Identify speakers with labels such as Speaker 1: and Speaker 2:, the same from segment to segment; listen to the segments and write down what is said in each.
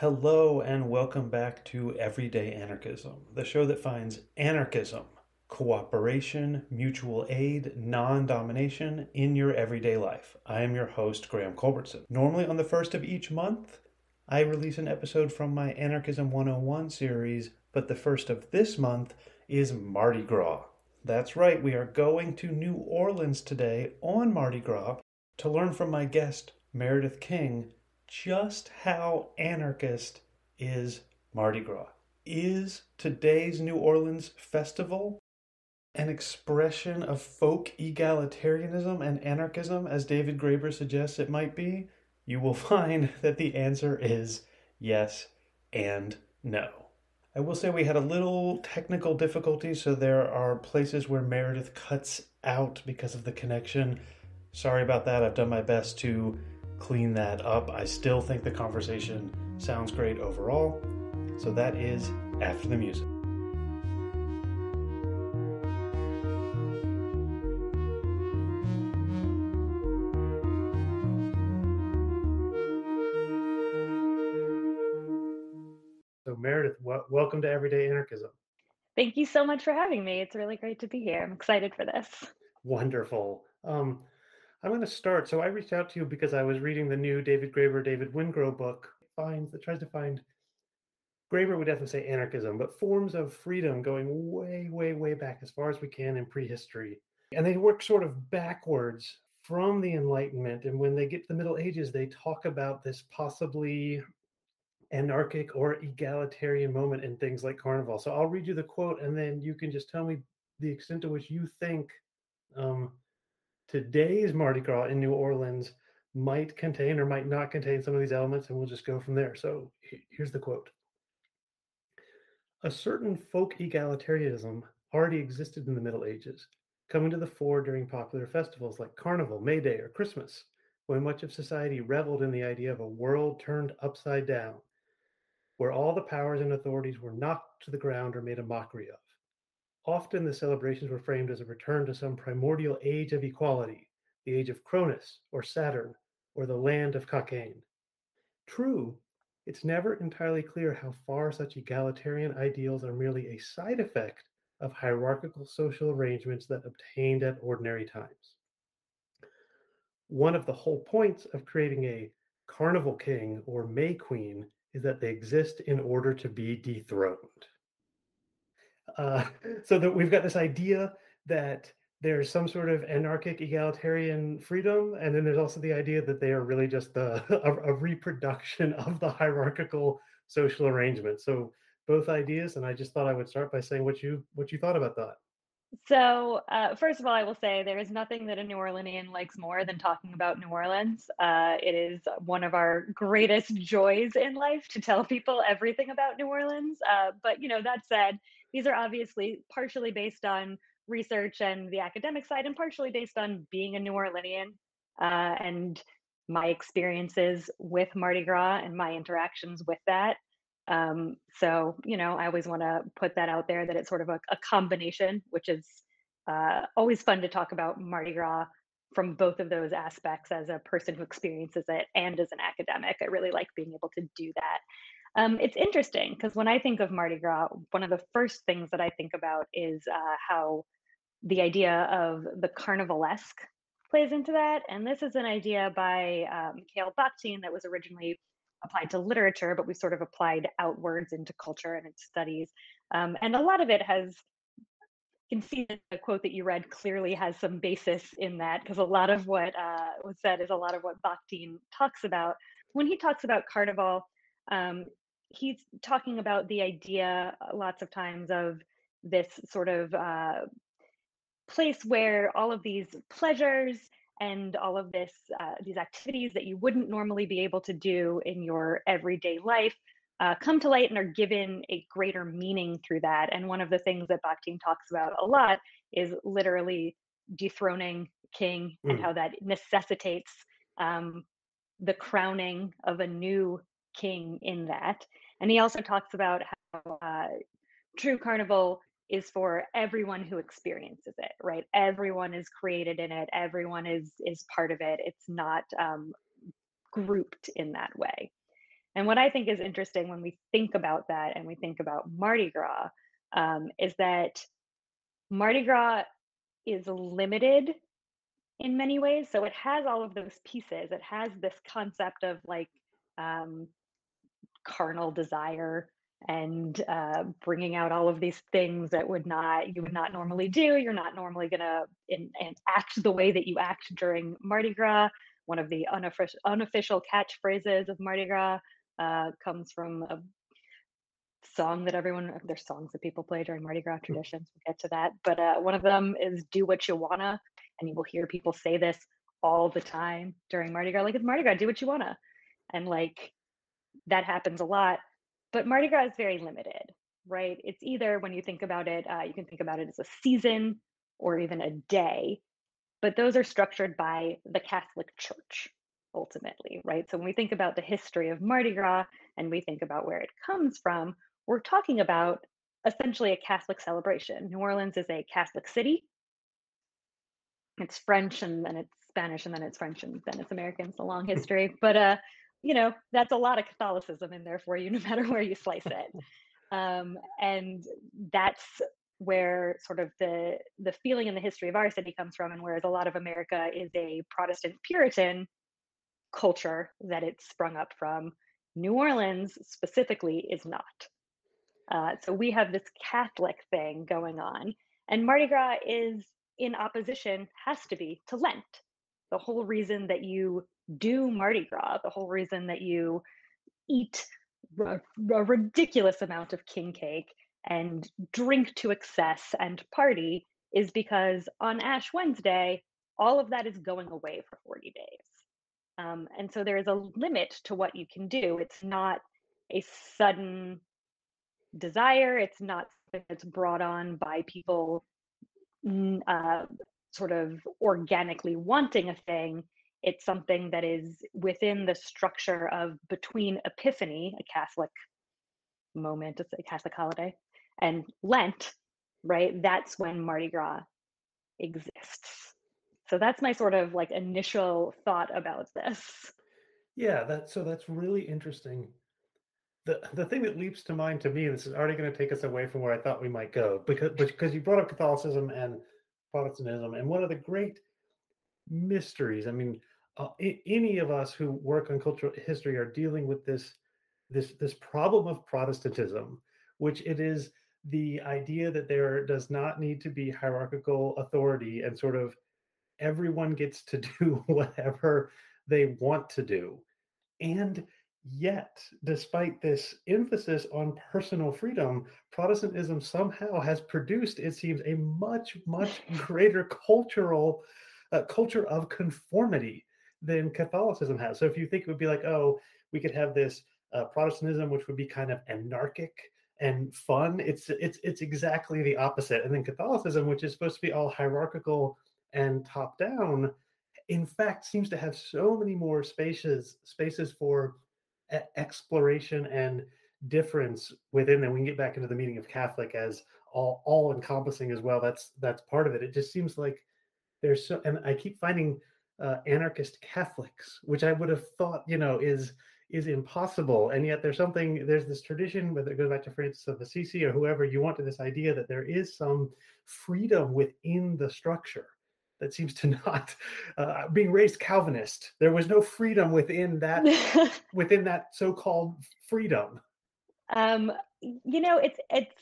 Speaker 1: Hello, and welcome back to Everyday Anarchism, the show that finds anarchism, cooperation, mutual aid, non domination in your everyday life. I am your host, Graham Culbertson. Normally, on the first of each month, I release an episode from my Anarchism 101 series, but the first of this month is Mardi Gras. That's right, we are going to New Orleans today on Mardi Gras to learn from my guest, Meredith King just how anarchist is Mardi Gras? Is today's New Orleans festival an expression of folk egalitarianism and anarchism, as David Graeber suggests it might be? You will find that the answer is yes and no. I will say we had a little technical difficulty, so there are places where Meredith cuts out because of the connection. Sorry about that. I've done my best to clean that up. I still think the conversation sounds great overall. So that is after the music. So, Meredith, w- welcome to Everyday Anarchism.
Speaker 2: Thank you so much for having me. It's really great to be here. I'm excited for this.
Speaker 1: Wonderful. Um, I'm going to start. So I reached out to you because I was reading the new David Graeber, David Wengrow book, finds that tries to find Graeber would definitely say anarchism, but forms of freedom going way, way, way back as far as we can in prehistory. And they work sort of backwards from the Enlightenment. And when they get to the Middle Ages, they talk about this possibly anarchic or egalitarian moment in things like Carnival. So I'll read you the quote, and then you can just tell me the extent to which you think um, today's Mardi Gras in New Orleans might contain or might not contain some of these elements, and we'll just go from there. So here's the quote A certain folk egalitarianism already existed in the Middle Ages, coming to the fore during popular festivals like Carnival, May Day, or Christmas, when much of society reveled in the idea of a world turned upside down, where all the powers and authorities were knocked to the ground or made a mockery of. Often the celebrations were framed as a return to some primordial age of equality, the age of Cronus or Saturn, or the land of Cockaigne. True, it's never entirely clear how far such egalitarian ideals are merely a side effect of hierarchical social arrangements that obtained at ordinary times. One of the whole points of creating a carnival king or May queen is that they exist in order to be dethroned. Uh, so that we've got this idea that there's some sort of anarchic egalitarian freedom and then there's also the idea that they are really just the a, a reproduction of the hierarchical social arrangement. So both ideas and i just thought i would start by saying what you what you thought about that.
Speaker 2: So uh, first of all i will say there is nothing that a new orleanian likes more than talking about new orleans. Uh, it is one of our greatest joys in life to tell people everything about new orleans. Uh, but you know that said these are obviously partially based on research and the academic side, and partially based on being a New Orleanian uh, and my experiences with Mardi Gras and my interactions with that. Um, so, you know, I always want to put that out there that it's sort of a, a combination, which is uh, always fun to talk about Mardi Gras from both of those aspects as a person who experiences it and as an academic. I really like being able to do that. Um, it's interesting because when I think of Mardi Gras, one of the first things that I think about is uh, how the idea of the carnivalesque plays into that. And this is an idea by uh, Mikhail Bakhtin that was originally applied to literature, but we sort of applied outwards into culture and its studies. Um, and a lot of it has you can see that the quote that you read clearly has some basis in that because a lot of what uh, was said is a lot of what Bakhtin talks about. When he talks about carnival, um, he's talking about the idea uh, lots of times of this sort of uh, place where all of these pleasures and all of this uh, these activities that you wouldn't normally be able to do in your everyday life uh, come to light and are given a greater meaning through that. And one of the things that Bakhtin talks about a lot is literally dethroning king mm. and how that necessitates um, the crowning of a new king in that. And he also talks about how uh, true carnival is for everyone who experiences it, right? Everyone is created in it. Everyone is is part of it. It's not um, grouped in that way. And what I think is interesting when we think about that and we think about Mardi Gras um, is that Mardi Gras is limited in many ways. So it has all of those pieces. It has this concept of like um, carnal desire and uh, bringing out all of these things that would not you would not normally do. You're not normally gonna in, in act the way that you act during Mardi Gras. One of the unofficial unofficial catchphrases of Mardi Gras uh, comes from a song that everyone there's songs that people play during Mardi Gras traditions. We'll get to that, but uh, one of them is "Do what you wanna," and you will hear people say this all the time during Mardi Gras. Like it's Mardi Gras, do what you wanna, and like that happens a lot but Mardi Gras is very limited, right? It's either when you think about it, uh, you can think about it as a season or even a day, but those are structured by the Catholic Church ultimately, right? So when we think about the history of Mardi Gras and we think about where it comes from, we're talking about essentially a Catholic celebration. New Orleans is a Catholic city. It's French and then it's Spanish and then it's French and then it's American. It's a long history. But uh, you know, that's a lot of Catholicism in there for you, no matter where you slice it. Um, and that's where sort of the the feeling and the history of our city comes from. And whereas a lot of America is a Protestant Puritan culture that it's sprung up from, New Orleans specifically is not. Uh, so we have this Catholic thing going on, and Mardi Gras is in opposition, has to be to Lent. The whole reason that you do Mardi Gras, the whole reason that you eat a, a ridiculous amount of king cake and drink to excess and party is because on Ash Wednesday, all of that is going away for 40 days. Um, and so there is a limit to what you can do. It's not a sudden desire, it's not something that's brought on by people uh, sort of organically wanting a thing it's something that is within the structure of between Epiphany, a Catholic moment, it's a Catholic holiday, and Lent, right? That's when Mardi Gras exists. So that's my sort of like initial thought about this.
Speaker 1: Yeah, that so that's really interesting. The the thing that leaps to mind to me, and this is already going to take us away from where I thought we might go, because because you brought up Catholicism and Protestantism, and one of the great mysteries. I mean, uh, any of us who work on cultural history are dealing with this this this problem of Protestantism, which it is the idea that there does not need to be hierarchical authority and sort of everyone gets to do whatever they want to do. And yet, despite this emphasis on personal freedom, Protestantism somehow has produced, it seems, a much, much greater cultural uh, culture of conformity than Catholicism has. So if you think it would be like, oh, we could have this uh, Protestantism, which would be kind of anarchic and fun, it's it's it's exactly the opposite. And then Catholicism, which is supposed to be all hierarchical and top down, in fact, seems to have so many more spaces spaces for exploration and difference within them. We can get back into the meaning of Catholic as all all encompassing as well. That's that's part of it. It just seems like there's so, and I keep finding uh, anarchist Catholics, which I would have thought, you know, is is impossible. And yet there's something, there's this tradition, whether it goes back to Francis of Assisi or whoever, you want to this idea that there is some freedom within the structure that seems to not uh, being raised Calvinist. There was no freedom within that within that so-called freedom.
Speaker 2: Um, you know, it's it's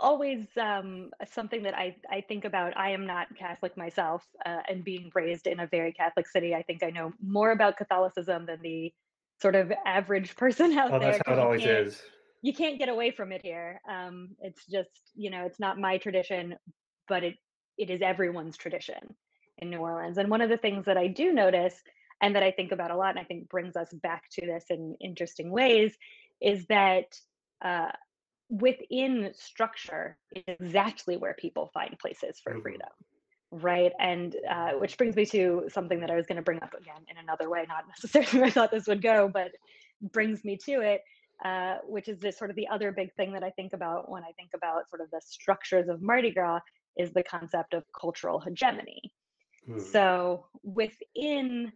Speaker 2: always um, something that I, I think about. I am not Catholic myself, uh, and being raised in a very Catholic city, I think I know more about Catholicism than the sort of average person out
Speaker 1: oh,
Speaker 2: there.
Speaker 1: That's how it always is.
Speaker 2: You can't get away from it here. Um, it's just you know, it's not my tradition, but it it is everyone's tradition in New Orleans. And one of the things that I do notice, and that I think about a lot, and I think brings us back to this in interesting ways, is that. Uh, within structure is exactly where people find places for mm-hmm. freedom right and uh, which brings me to something that i was going to bring up again in another way not necessarily where i thought this would go but brings me to it uh, which is this sort of the other big thing that i think about when i think about sort of the structures of mardi gras is the concept of cultural hegemony mm. so within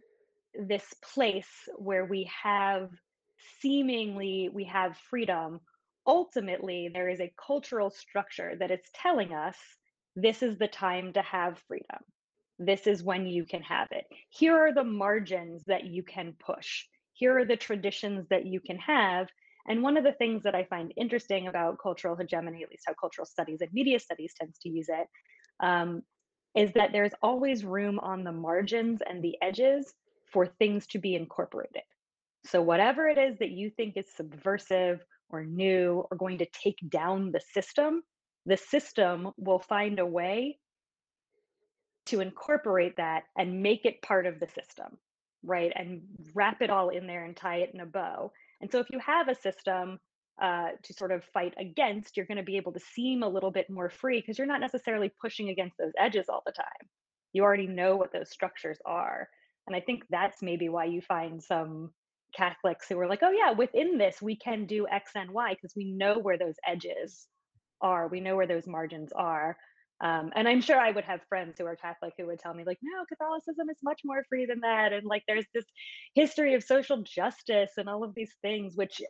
Speaker 2: this place where we have seemingly we have freedom, ultimately there is a cultural structure that is telling us this is the time to have freedom. This is when you can have it. Here are the margins that you can push. Here are the traditions that you can have. And one of the things that I find interesting about cultural hegemony, at least how cultural studies and media studies tends to use it, um, is that there's always room on the margins and the edges for things to be incorporated. So, whatever it is that you think is subversive or new or going to take down the system, the system will find a way to incorporate that and make it part of the system, right? And wrap it all in there and tie it in a bow. And so, if you have a system uh, to sort of fight against, you're going to be able to seem a little bit more free because you're not necessarily pushing against those edges all the time. You already know what those structures are. And I think that's maybe why you find some Catholics who are like, oh, yeah, within this, we can do X and Y because we know where those edges are. We know where those margins are. Um, and I'm sure I would have friends who are Catholic who would tell me, like, no, Catholicism is much more free than that. And like, there's this history of social justice and all of these things, which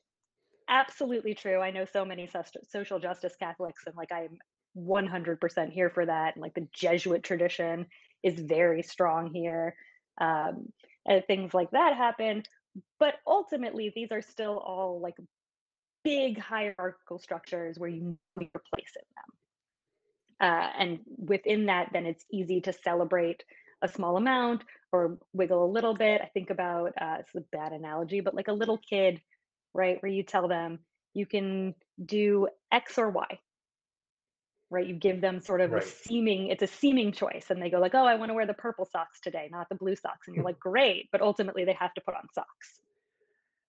Speaker 2: absolutely true. I know so many social justice Catholics, and like, I'm 100% here for that. And like, the Jesuit tradition is very strong here. Um, and things like that happen. But ultimately, these are still all like big hierarchical structures where you know your place in them. Uh, and within that, then it's easy to celebrate a small amount or wiggle a little bit. I think about uh, it's a bad analogy, but like a little kid, right, where you tell them you can do X or Y, right? You give them sort of
Speaker 1: Right.
Speaker 2: a seeming, it's a seeming choice, and they go like, "Oh, I want to wear the purple socks today, not the blue socks," and you're like, "Great," but ultimately they have to put on socks,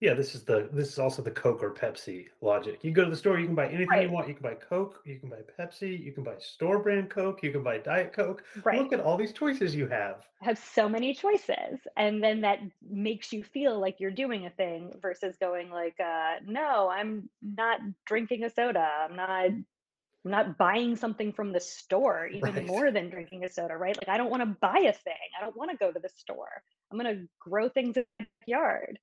Speaker 1: Yeah, this is the this is also the Coke or Pepsi logic. You go to the store, you can buy anything you want. You can buy Coke, you can buy Pepsi, you can buy store brand Coke, you can buy Diet Coke.
Speaker 2: Right.
Speaker 1: Look at all these choices you have.
Speaker 2: have so many choices and then that makes you feel like you're doing a thing versus going like uh no i'm not drinking a soda i'm not i'm not buying something from the store even
Speaker 1: Right.
Speaker 2: more than drinking a soda right like i don't want to buy a thing i don't want to go to the store i'm going to grow things in the backyard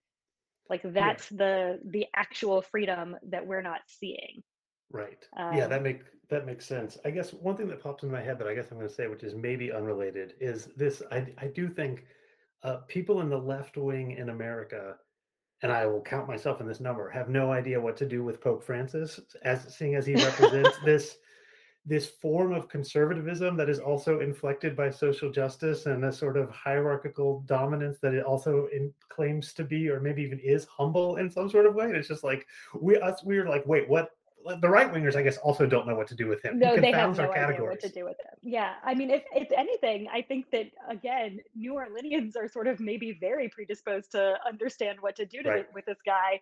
Speaker 2: like
Speaker 1: Yeah.
Speaker 2: that's the the actual freedom that we're not seeing
Speaker 1: Right. Yeah, that
Speaker 2: um
Speaker 1: make that makes sense. I guess one thing that pops in my head that I guess I'm going to say, which is maybe unrelated, is this. I I do think uh, people in the left wing in America, and I will count myself in this number, have no idea what to do with Pope Francis, as seeing as he represents this this form of conservatism that is also inflected by social justice and a sort of hierarchical dominance that it also in, claims to be or maybe even is humble in some sort of way. And it's just like we us we are like wait what? The right wingers i guess also don't know what to do with him.
Speaker 2: No, they have no idea what to
Speaker 1: categories
Speaker 2: do with him. Yeah, I mean, if if anything, I think that again, New Orleanians are sort of maybe very predisposed to understand what to do to
Speaker 1: right.
Speaker 2: with this guy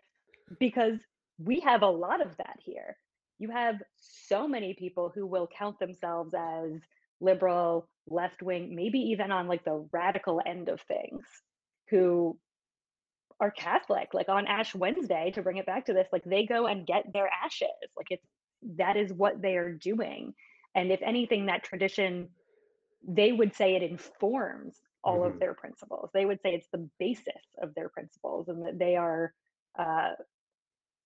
Speaker 2: because we have a lot of that here. You have so many people who will count themselves as liberal, left wing, maybe even on like the radical end of things, who are Catholic, like on Ash Wednesday, to bring it back to this, like they go and get their ashes. Like it's that is what they are doing. And if anything, that tradition, they would say it informs all of
Speaker 1: hmm
Speaker 2: their principles. They would say it's the basis of their principles and that they are uh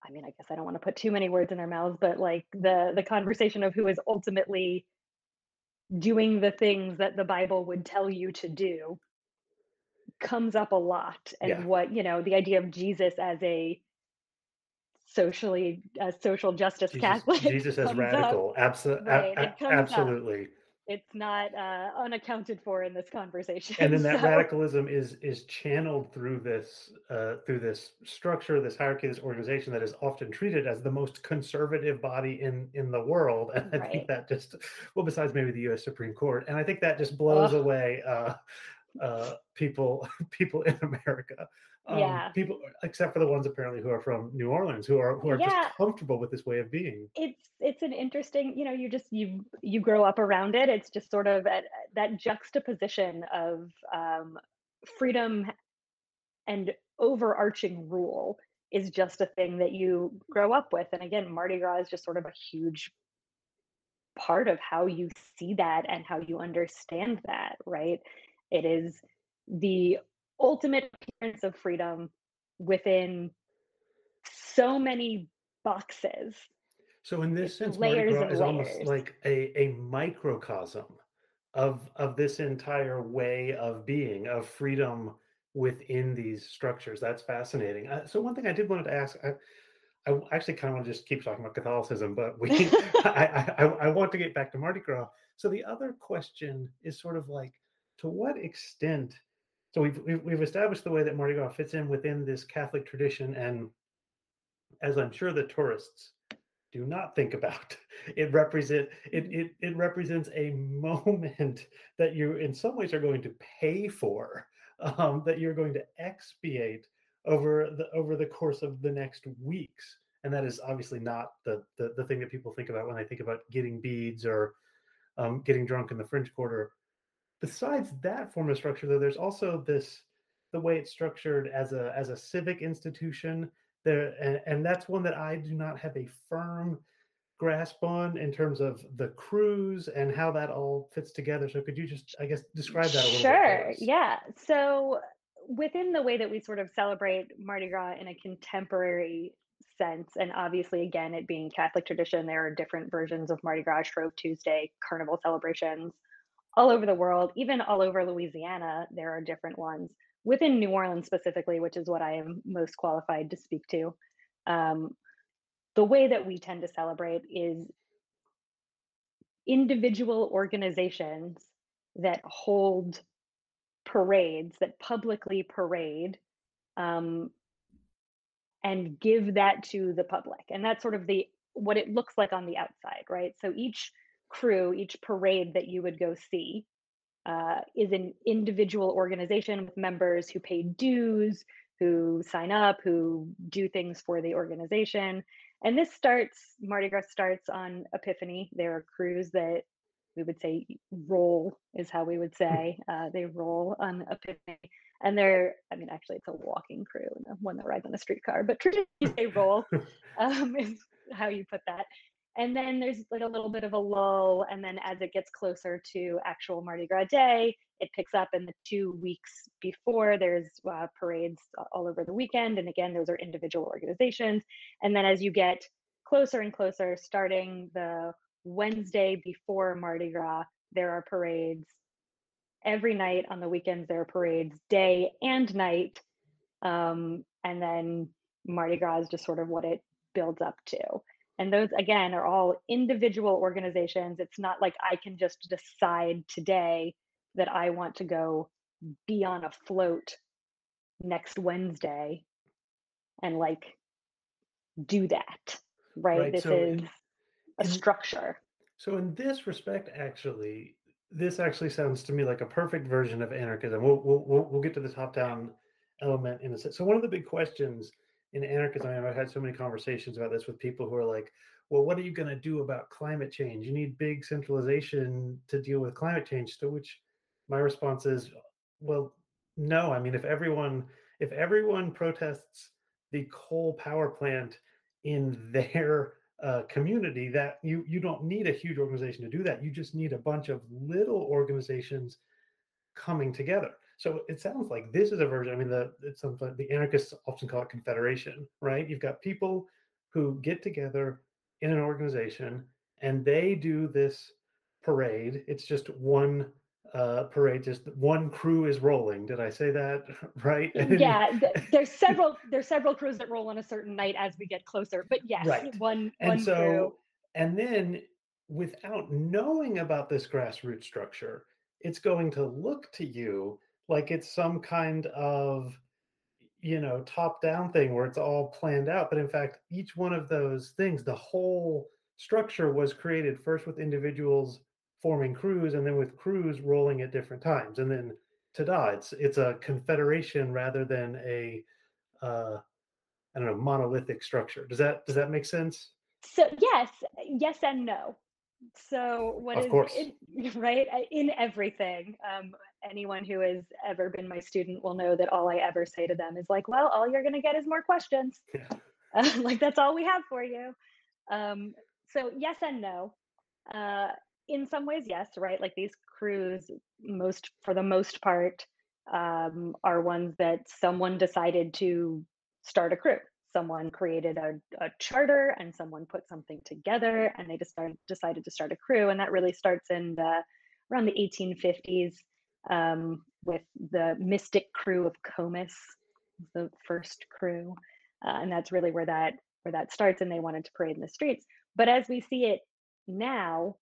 Speaker 2: I mean, I guess I don't want to put too many words in their mouths, but like the the conversation of who is ultimately doing the things that the Bible would tell you to do comes up a lot. And
Speaker 1: yeah
Speaker 2: what, you know, the idea of Jesus as a socially uh, social justice
Speaker 1: jesus
Speaker 2: Catholic
Speaker 1: jesus as radical
Speaker 2: right? It
Speaker 1: a-
Speaker 2: comes up.
Speaker 1: absolutely
Speaker 2: It's not uh, unaccounted for in this conversation.
Speaker 1: and then that
Speaker 2: So,
Speaker 1: radicalism is is channeled through this uh, through this structure, this hierarchy, this organization that is often treated as the most conservative body in in the world. And I think that just well, besides maybe the U.S. Supreme Court, and I think that just blows
Speaker 2: Oh,
Speaker 1: away uh, uh, people people in America. Um,
Speaker 2: yeah.
Speaker 1: people, except for the ones apparently who are from New Orleans, who are who are just comfortable with this way of being.
Speaker 2: It's it's an interesting, you know, you just you you grow up around it. It's just sort of at, that juxtaposition of um, freedom and overarching rule is just a thing that you grow up with. And again, Mardi Gras is just sort of a huge part of how you see that and how you understand that, right? It is the ultimate appearance of freedom within so many boxes.
Speaker 1: So in this sense, Mardi
Speaker 2: layers
Speaker 1: Gras is almost
Speaker 2: layers.
Speaker 1: like a, a microcosm of of this entire way of being, of freedom within these structures. That's fascinating. Uh, so one thing I did wanted to ask, I, I actually kind of want to just keep talking about Catholicism, but we I, I, I want to get back to Mardi Gras. So the other question is sort of like, to what extent? So we've we've, established the way that Mardi Gras fits in within this Catholic tradition, and as I'm sure the tourists do not think about, it represent it it, it represents a moment that you in some ways are going to pay for, um, that you're going to expiate over the over the course of the next weeks. And that is obviously not the, the the thing that people think about when they think about getting beads or um, getting drunk in the french quarter besides that form of structure though there's also this the way it's structured as a as a civic institution there and, and that's one that i do not have a firm grasp on in terms of the crews and how that all fits together so could you just i guess describe that a little bit
Speaker 2: Sure. Yeah. So within the way that we sort of celebrate Mardi Gras in a contemporary sense, and obviously, again, it being Catholic tradition, there are different versions of Mardi Gras, Shrove Tuesday, carnival celebrations all over the world, even all over Louisiana, there are different ones. Within New Orleans specifically, which is what I am most qualified to speak to, um, the way that we tend to celebrate is individual organizations that hold parades, that publicly parade, um, and give that to the public. And that's sort of the what it looks like on the outside, right? So each crew, each parade that you would go see, uh, is an individual organization with members who pay dues, who sign up, who do things for the organization. And this starts, Mardi Gras starts on Epiphany. There are crews that we would say roll, is how we would say. Uh, they roll on Epiphany. And they're, I mean, actually, it's a walking crew and one that rides on a streetcar, but traditionally they roll um, is how you put that. And then there's like a little bit of a lull. And then as it gets closer to actual Mardi Gras Day, it picks up. in the two weeks before, there's uh, parades all over the weekend. And again, those are individual organizations. And then as you get closer and closer, starting the Wednesday before Mardi Gras, there are parades. Every night on the weekends, there are parades, day and night. Um, and then Mardi Gras is just sort of what it builds up to. And those, again, are all individual organizations. It's not like I can just decide today that I want to go be on a float next Wednesday and like do that, right?
Speaker 1: right
Speaker 2: This
Speaker 1: so
Speaker 2: is
Speaker 1: in,
Speaker 2: a structure.
Speaker 1: So in this respect, actually, this actually sounds to me like a perfect version of anarchism. We'll we'll we'll, get to the top-down element in a second. So one of the big questions in anarchism, I mean, I've had so many conversations about this with people who are like, "Well, what are you going to do about climate change? You need big centralization to deal with climate change." To which my response is, "Well, no. I mean, if everyone if everyone protests the coal power plant in their uh, community that you you don't need a huge organization to do that you just need a bunch of little organizations coming together so it sounds like this is a version i mean the it's something the anarchists often call it confederation right you've got people who get together in an organization and they do this parade it's just one uh parade just one crew is rolling did i say that right
Speaker 2: Yeah, th- there's several there's several crews that roll on a certain night as we get closer. But yes,
Speaker 1: right
Speaker 2: one
Speaker 1: and
Speaker 2: one crew.
Speaker 1: so and then without knowing about this grassroots structure it's going to look to you like it's some kind of you know top down thing where it's all planned out but in fact each one of those things the whole structure was created first with individuals forming crews and then with crews rolling at different times and then ta-da it's it's a confederation rather than a uh i don't know monolithic structure does that does that make sense
Speaker 2: So yes, yes and no. So what
Speaker 1: of
Speaker 2: is in, right in everything? Um, anyone who has ever been my student will know that all I ever say to them is like, "Well, all you're going to get is more questions."
Speaker 1: yeah
Speaker 2: Uh, like that's all we have for you. Um, so yes and no. Uh, in some ways, yes, right? Like these crews, most for the most part, um, are ones that someone decided to start a crew. someone created a, a, charter and someone put something together and they just started, decided to start a crew and that really starts in the, around the 1850s um, with the Mistick Krewe of Comus the first crew uh, and that's really where that where that starts and they wanted to parade in the streets but as we see it now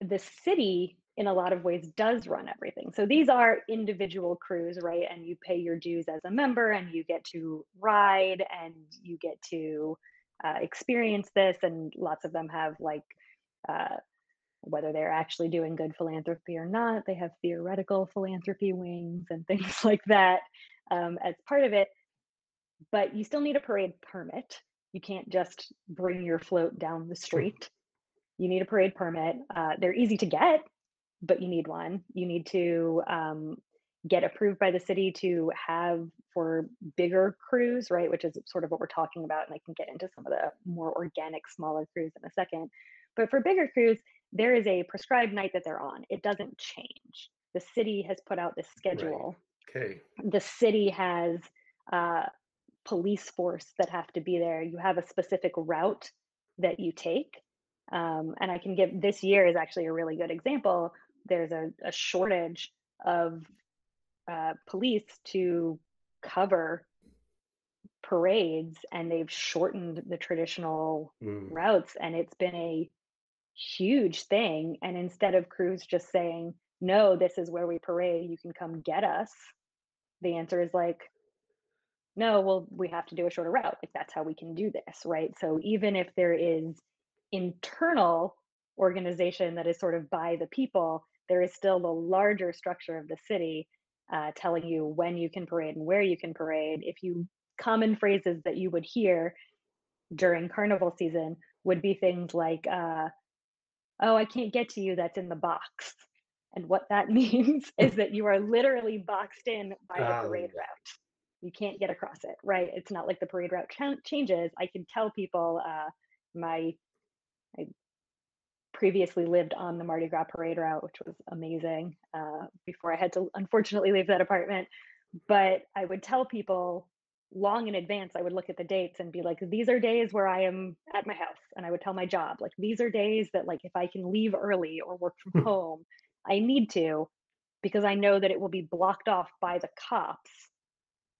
Speaker 2: the city in a lot of ways does run everything. So these are individual crews, right? And you pay your dues as a member and you get to ride and you get to uh, experience this. And lots of them have like, uh, whether they're actually doing good philanthropy or not, they have theoretical philanthropy wings and things like that um, as part of it. But you still need a parade permit. You can't just bring your float down the street. You need a parade permit. Uh, they're easy to get but you need one. You need to um, get approved by the city to have for bigger crews, right? Which is sort of what we're talking about. And I can get into some of the more organic, smaller crews in a second. But for bigger crews, there is a prescribed night that they're on. It doesn't change. The city has put out this schedule.
Speaker 1: Right. Okay.
Speaker 2: The city has uh, police force that have to be there. You have a specific route that you take. Um, and I can give this year is actually a really good example there's a, a shortage of uh, police to cover parades and they've shortened the traditional mm. routes and it's been a huge thing and instead of crews just saying no this is where we parade you can come get us the answer is like no well we have to do a shorter route like that's how we can do this right so even if there is internal organization that is sort of by the people there is still the larger structure of the city uh, telling you when you can parade and where you can parade. If you common phrases that you would hear during carnival season would be things like, uh, "Oh, I can't get to you. That's in the box." And what that means is that you are literally boxed in by the parade route. You can't get across it, right? It's not like the parade route ch- changes. I can tell people uh, my I previously lived on the Mardi Gras parade route, which was amazing uh, before I had to unfortunately leave that apartment. But I would tell people long in advance, I would look at the dates and be like, these are days where I am at my house. And I would tell my job, like, these are days that, like, if I can leave early or work from hmm. home, I need to because I know that it will be blocked off by the cops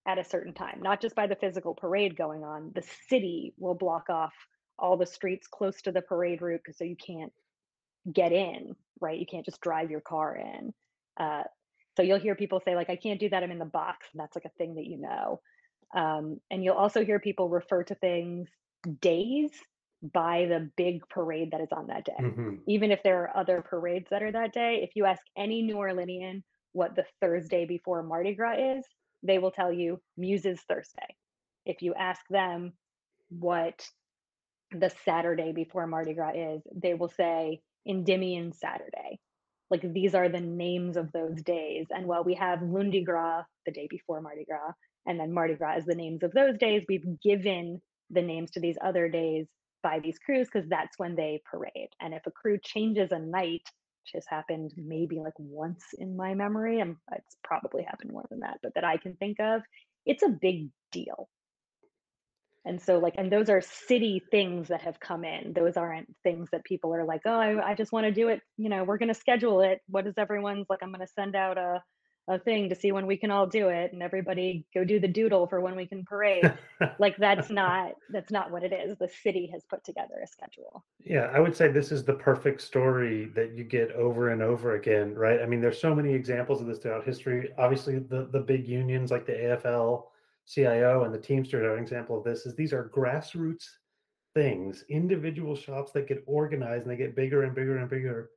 Speaker 2: at a certain time, not just by the physical parade going on. The city will block off all the streets close to the parade route so you can't get in, right? You can't just drive your car in. Uh, so you'll hear people say like, "I can't do that. I'm in the box," and that's like a thing that you know. Um, and you'll also hear people refer to things days by the big parade that is on that day. Mm-hmm. Even if there are other parades that are that day, if you ask any New Orleanian what the Thursday before Mardi Gras is, they will tell you Muses Thursday. If you ask them what the Saturday before Mardi Gras is, they will say Endymion Saturday. Like these are the names of those days. And while we have Lundi Gras the day before Mardi Gras, and then Mardi Gras is the names of those days, we've given the names to these other days by these crews because that's when they parade. And if a crew changes a night, which has happened maybe like once in my memory, and it's probably happened more than that, but that I can think of, it's a big deal. And so like and those are city things that have come in. Those aren't things that people are like oh i, I just want to do it you know we're going to schedule it. What is everyone's like i'm going to send out a, a thing to see when we can all do it and everybody go do the doodle for when we can parade like that's not that's not what it is the city has put together a schedule
Speaker 1: yeah i would say this is the perfect story that you get over and over again right i mean there's so many examples of this throughout history obviously the the big unions like the afl CIO and the Teamsters are an example of this. Is these are grassroots things, individual shops that get organized and they get bigger and bigger and bigger.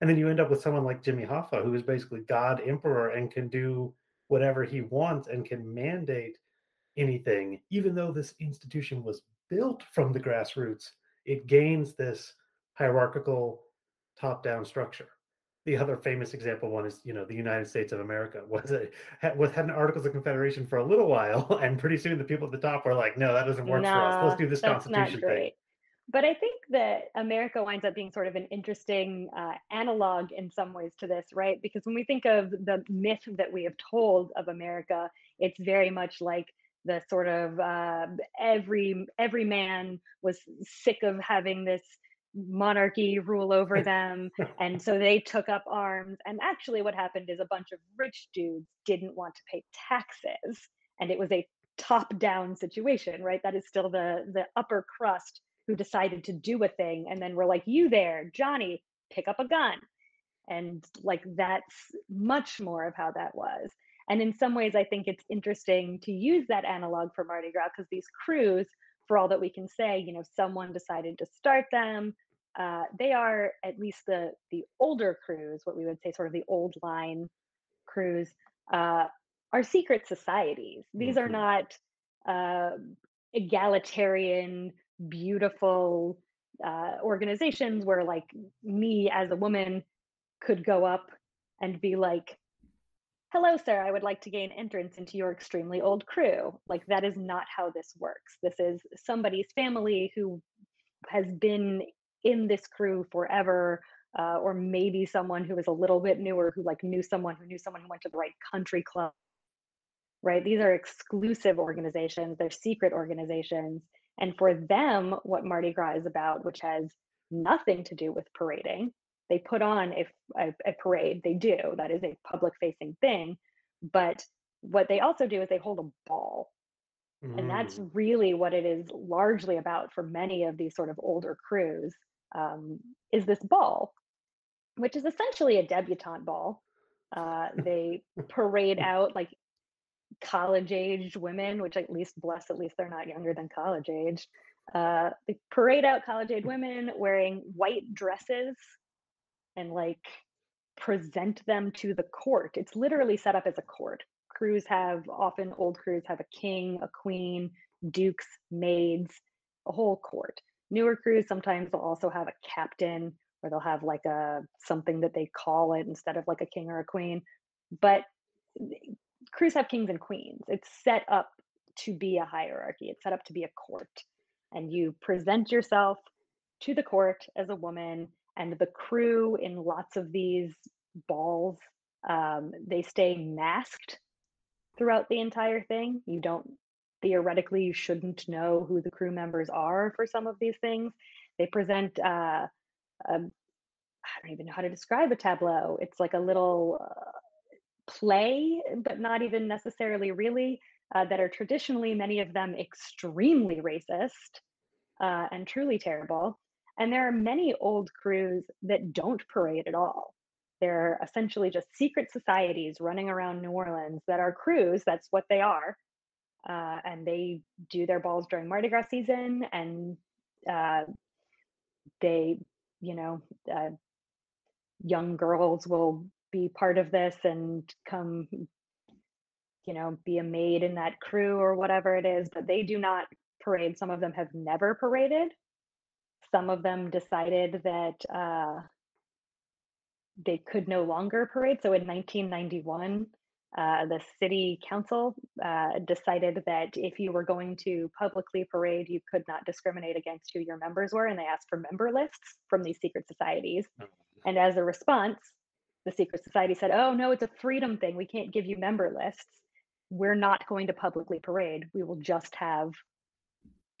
Speaker 1: And then you end up with someone like Jimmy Hoffa, who is basically God Emperor and can do whatever he wants and can mandate anything, even though this institution was built from the grassroots, it gains this hierarchical top down structure the other famous example one is you know the United States of America was a had, was had an Articles of Confederation for a little while, and pretty soon the people at the top were like, no, that doesn't work no, for us. Let's do this Constitution thing.
Speaker 2: But I think that America winds up being sort of an interesting uh, analog in some ways to this, right? Because when we think of the myth that we have told of America, it's very much like the sort of uh, every every man was sick of having this monarchy rule over them and so they took up arms and actually what happened is a bunch of rich dudes didn't want to pay taxes and it was a top down situation right that is still the the upper crust who decided to do a thing and then we're like you there johnny pick up a gun. And like that's much more of how that was. And in some ways i think it's interesting to use that analog for mardi gras because these crews for all that we can say you know someone decided to start them uh, they are at least the the older crews what we would say sort of the old line crews uh, are secret societies. These mm-hmm. are not uh, egalitarian beautiful uh, organizations where like me as a woman could go up and be like hello sir i would like to gain entrance into your extremely old crew. Like that is not how this works. This is somebody's family who has been in this crew forever uh, or maybe someone who is a little bit newer who like knew someone who knew someone who went to the right country club right? These are exclusive organizations. They're secret organizations and for them what mardi gras is about which has nothing to do with parading they put on a, a, a parade they do that is a public facing thing but what they also do is they hold a ball mm. and that's mm. really what it is largely about for many of these sort of older crews um, is this ball, which is essentially a debutante ball. Uh, they parade out like college aged women, which at least bless, at least they're not younger than college age. Uh, they parade out college aged women wearing white dresses and like present them to the court. It's literally set up as a court. Crews have often old crews have a king, a queen, dukes, maids, a whole court. Newer crews sometimes they'll also have a captain or they'll have like a something that they call it instead of like a king or a queen. But crews have kings and queens. It's set up to be a hierarchy. It's set up to be a court. And you present yourself to the court as a woman and the crew in lots of these balls um, they stay masked throughout the entire thing you don't theoretically you shouldn't know who the crew members are for some of these things. They present, uh, um, I don't even know how to describe a tableau. It's like a little uh, play, but not even necessarily really, uh, that are traditionally, many of them extremely racist uh, and truly terrible. And there are many old crews that don't parade at all. They're essentially just secret societies running around New Orleans that are crews, that's what they are, uh, and they do their balls during Mardi Gras season, and uh, they, you know, uh, young girls will be part of this and come, you know, be a maid in that crew or whatever it is. But they do not parade. Some of them have never paraded. Some of them decided that uh, they could no longer parade. So in 1991, uh, the city council uh, decided that if you were going to publicly parade, you could not discriminate against who your members were, and they asked for member lists from these secret societies. Oh. And as a response, the secret society said, "Oh no, it's a freedom thing. We can't give you member lists. We're not going to publicly parade. We will just have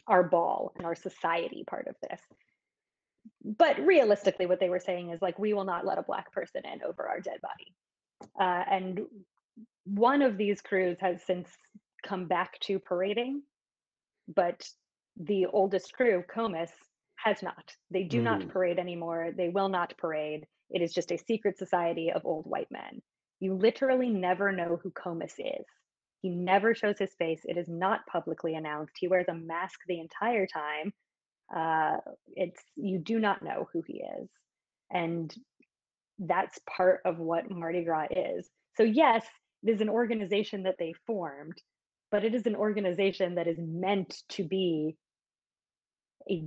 Speaker 2: our ball and our society part of this." But realistically, what they were saying is like, "We will not let a black person in over our dead body." Uh, and one of these crews has since come back to parading, but the oldest crew, Comus, has not. They do mm. not parade anymore. They will not parade. It is just a secret society of old white men. You literally never know who Comus is. He never shows his face. It is not publicly announced. He wears a mask the entire time. Uh, it's you do not know who he is, and that's part of what Mardi Gras is. So yes, it is an organization that they formed, but it is an organization that is meant to be a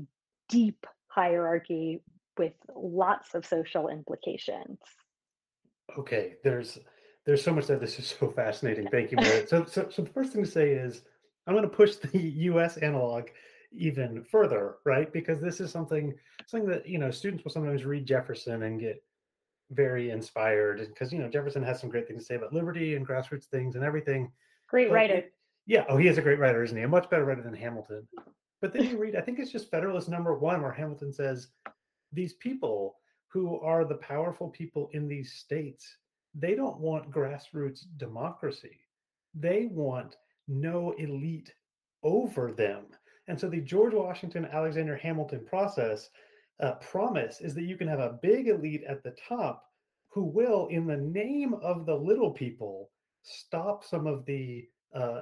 Speaker 2: deep hierarchy with lots of social implications.
Speaker 1: Okay, there's there's so much that this is so fascinating. Thank you, Merit. so, so, so the first thing to say is I'm going to push the U.S. analog even further, right? Because this is something something that you know students will sometimes read Jefferson and get very inspired because you know Jefferson has some great things to say about liberty and grassroots things and everything.
Speaker 2: Great but writer.
Speaker 1: It, Yeah. Oh, he is a great writer, isn't he? A much better writer than Hamilton. But then you read, I think it's just Federalist number one, where Hamilton says, these people who are the powerful people in these states, they don't want grassroots democracy. They want no elite over them. And so the George Washington Alexander Hamilton process uh, promise is that you can have a big elite at the top who will, in the name of the little people, stop some of the uh,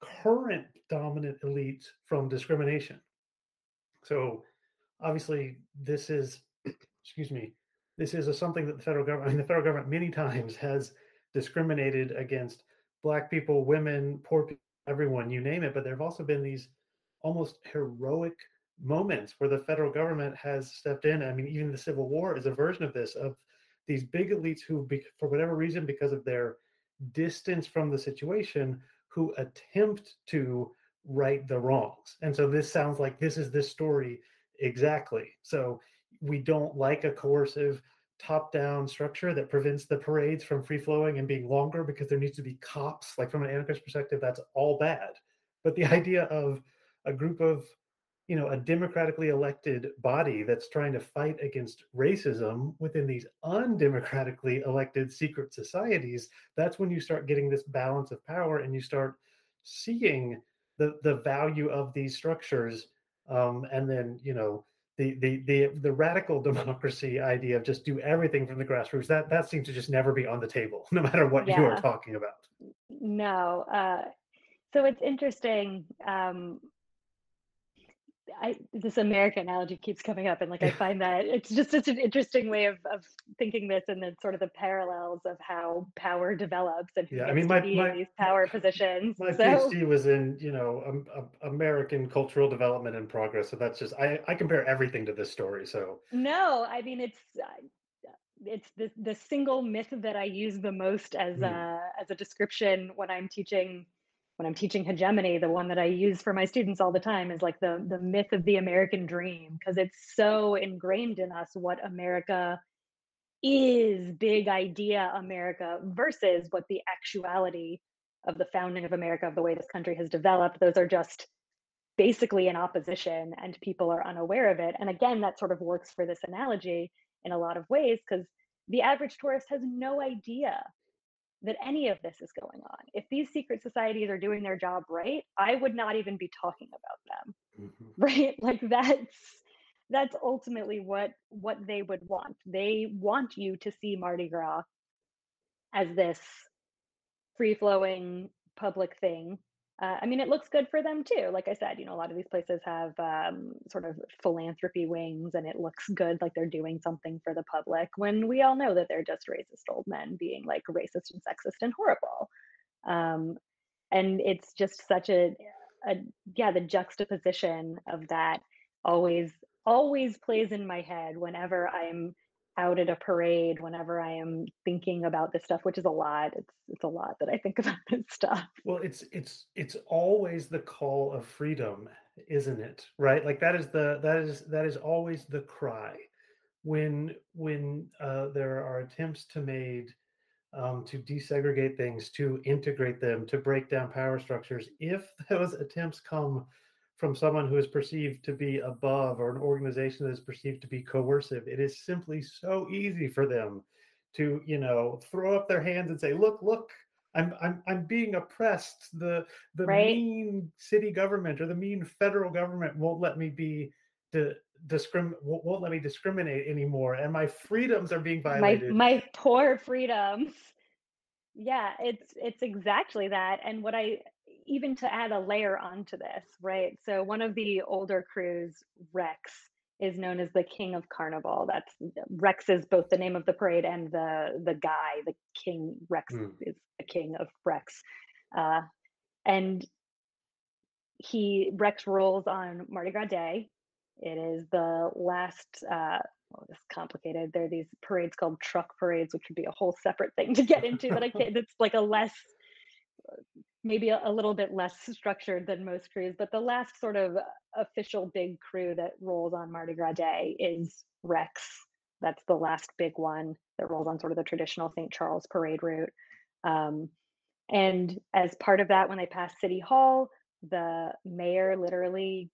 Speaker 1: current dominant elites from discrimination. So, obviously, this is, excuse me, this is a, something that the federal government, I mean, the federal government many times has discriminated against Black people, women, poor people, everyone, you name it. But there have also been these almost heroic moments where the federal government has stepped in. I mean, even the Civil War is a version of this of these big elites who, for whatever reason, because of their distance from the situation, who attempt to right the wrongs. And so this sounds like this is this story exactly. So we don't like a coercive top down structure that prevents the parades from free flowing and being longer because there needs to be cops. Like from an anarchist perspective, that's all bad. But the idea of a group of you know a democratically elected body that's trying to fight against racism within these undemocratically elected secret societies that's when you start getting this balance of power and you start seeing the the value of these structures um, and then you know the, the the the radical democracy idea of just do everything from the grassroots that that seems to just never be on the table no matter what yeah. you are talking about
Speaker 2: no uh, so it's interesting um, I, this American analogy keeps coming up, and like I find that it's just such an interesting way of, of thinking this, and then sort of the parallels of how power develops and
Speaker 1: yeah, I mean, my, my
Speaker 2: these power positions.
Speaker 1: My so, PhD was in you know um, uh, American cultural development and progress, so that's just I I compare everything to this story. So
Speaker 2: no, I mean it's it's the the single myth that I use the most as mm. a as a description when I'm teaching when I'm teaching hegemony, the one that I use for my students all the time is like the the myth of the American dream because it's so ingrained in us what America is, big idea America versus what the actuality of the founding of America, of the way this country has developed. Those are just basically in opposition and people are unaware of it. And again, that sort of works for this analogy in a lot of ways because the average tourist has no idea that any of this is going on. If these secret societies are doing their job right, I would not even be talking about them. Mm-hmm. Right? Like that's that's ultimately what what they would want. They want you to see Mardi Gras as this free flowing public thing uh, I mean, it looks good for them too. Like I said, you know, a lot of these places have um, sort of philanthropy wings, and it looks good, like they're doing something for the public. When we all know that they're just racist old men being like racist and sexist and horrible. Um, and it's just such a, a yeah, the juxtaposition of that always always plays in my head whenever I'm out at a parade whenever I am thinking about this stuff, which is a lot. It's it's a lot that I think about this stuff.
Speaker 1: Well, it's it's it's always the call of freedom, isn't it? Right? Like that is the that is that is always the cry when when uh, there are attempts to made um, to desegregate things, to integrate them, to break down power structures. If those attempts come from someone who is perceived to be above or an organization that is perceived to be coercive. It is simply so easy for them to you know throw up their hands and say look look i'm i'm, I'm being oppressed. The the right. mean city government or the mean federal government won't let me be the discrim won't, won't let me discriminate anymore and my freedoms are being violated.
Speaker 2: my, my poor freedoms. Yeah it's it's exactly that and what i even to add a layer onto this, right? So one of the older crews, Rex, is known as the King of Carnival. That's Rex is both the name of the parade and the the guy, the King Rex mm. is the King of Rex, uh, and he Rex rolls on Mardi Gras Day. It is the last. Uh, well, it's complicated. There are these parades called truck parades, which would be a whole separate thing to get into. But I can't. It's like a less maybe a, a, little bit less structured than most crews, but the last sort of official big crew that rolls on Mardi Gras Day is Rex. That's the last big one that rolls on sort of the traditional St. Charles parade route. Um, And as part of that, when they pass City Hall, the mayor literally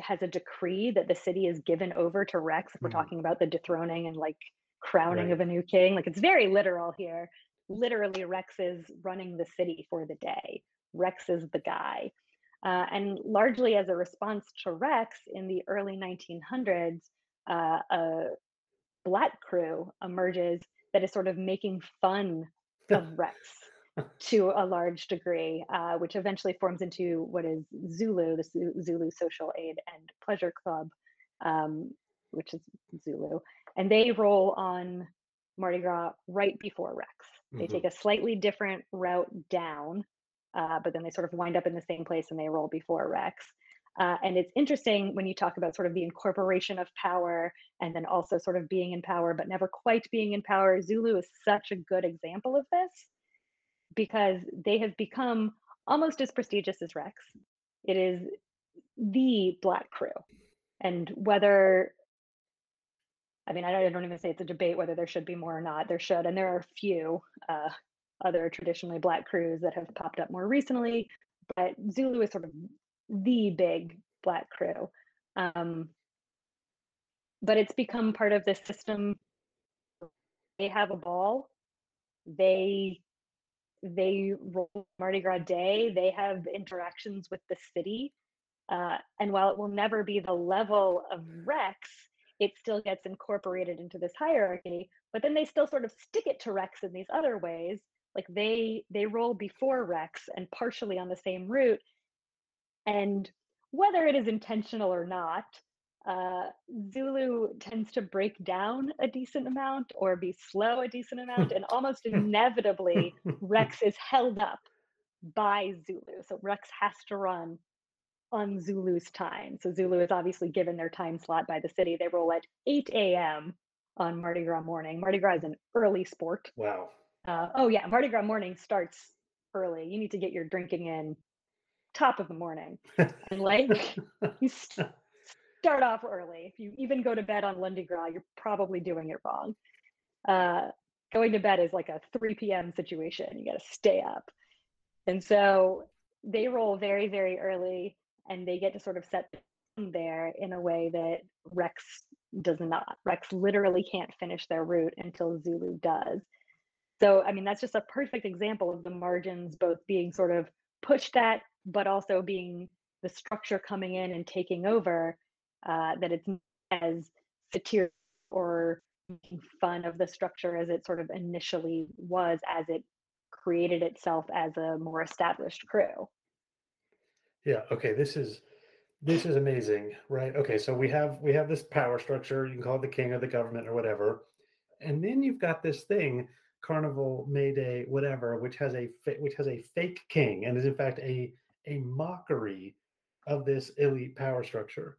Speaker 2: has a decree that the city is given over to Rex. If we're
Speaker 1: Mhm.
Speaker 2: talking about the dethroning and like crowning
Speaker 1: Right.
Speaker 2: of a new king, like it's very literal here. Literally, Rex is running the city for the day. Rex is the guy. Uh, and largely as a response to Rex in the early 1900s, uh, a black crew emerges that is sort of making fun of Rex to a large degree, uh, which eventually forms into what is Zulu, the Zulu Social Aid and Pleasure Club, um, which is Zulu. And they roll on Mardi Gras right before Rex. They
Speaker 1: Mhm.
Speaker 2: take a slightly different route down, uh, but then they sort of wind up in the same place and they roll before Rex. Uh, and it's interesting when you talk about sort of the incorporation of power and then also sort of being in power, but never quite being in power. Zulu is such a good example of this because they have become almost as prestigious as Rex. It is the black crew. And whether, I mean, I don't, I don't even say it's a debate whether there should be more or not. There should. And there are a few uh, other traditionally black crews that have popped up more recently. But Zulu is sort of the big black crew. Um, but it's become part of the system. They have a ball. They they roll Mardi Gras Day. They have interactions with the city. Uh, and while it will never be the level of Rex, it still gets incorporated into this hierarchy. But then they still sort of stick it to Rex in these other ways. Like they they roll before Rex and partially on the same route. And whether it is intentional or not, uh, Zulu tends to break down a decent amount or be slow a decent amount, and almost inevitably, Rex is held up by Zulu. So Rex has to run on Zulu's time. So Zulu is obviously given their time slot by the city. They roll at 8 a.m. on Mardi Gras morning. Mardi Gras is an early sport.
Speaker 1: Wow.
Speaker 2: Uh, oh, yeah, Mardi Gras morning starts early. You need to get your drinking in top of the morning. And like, you st- start off early. If you even go to bed on Lundi Gras, you're probably doing it wrong. Uh, going to bed is like a 3 p.m. situation. You got to stay up. And so they roll very, very early and they get to sort of set there in a way that Rex does not. Rex literally can't finish their route until Zulu does. So, I mean, that's just a perfect example of the margins both being sort of pushed at, but also being the structure coming in and taking over, uh, that it's as satirical or making fun of the structure as it sort of initially was as it created itself as a more established crew.
Speaker 1: Yeah. Okay. This is this is amazing, right? Okay. So we have we have this power structure. You can call it the king of the government or whatever, and then you've got this thing, Carnival, May Day, whatever, which has a which has a fake king and is in fact a a mockery of this elite power structure.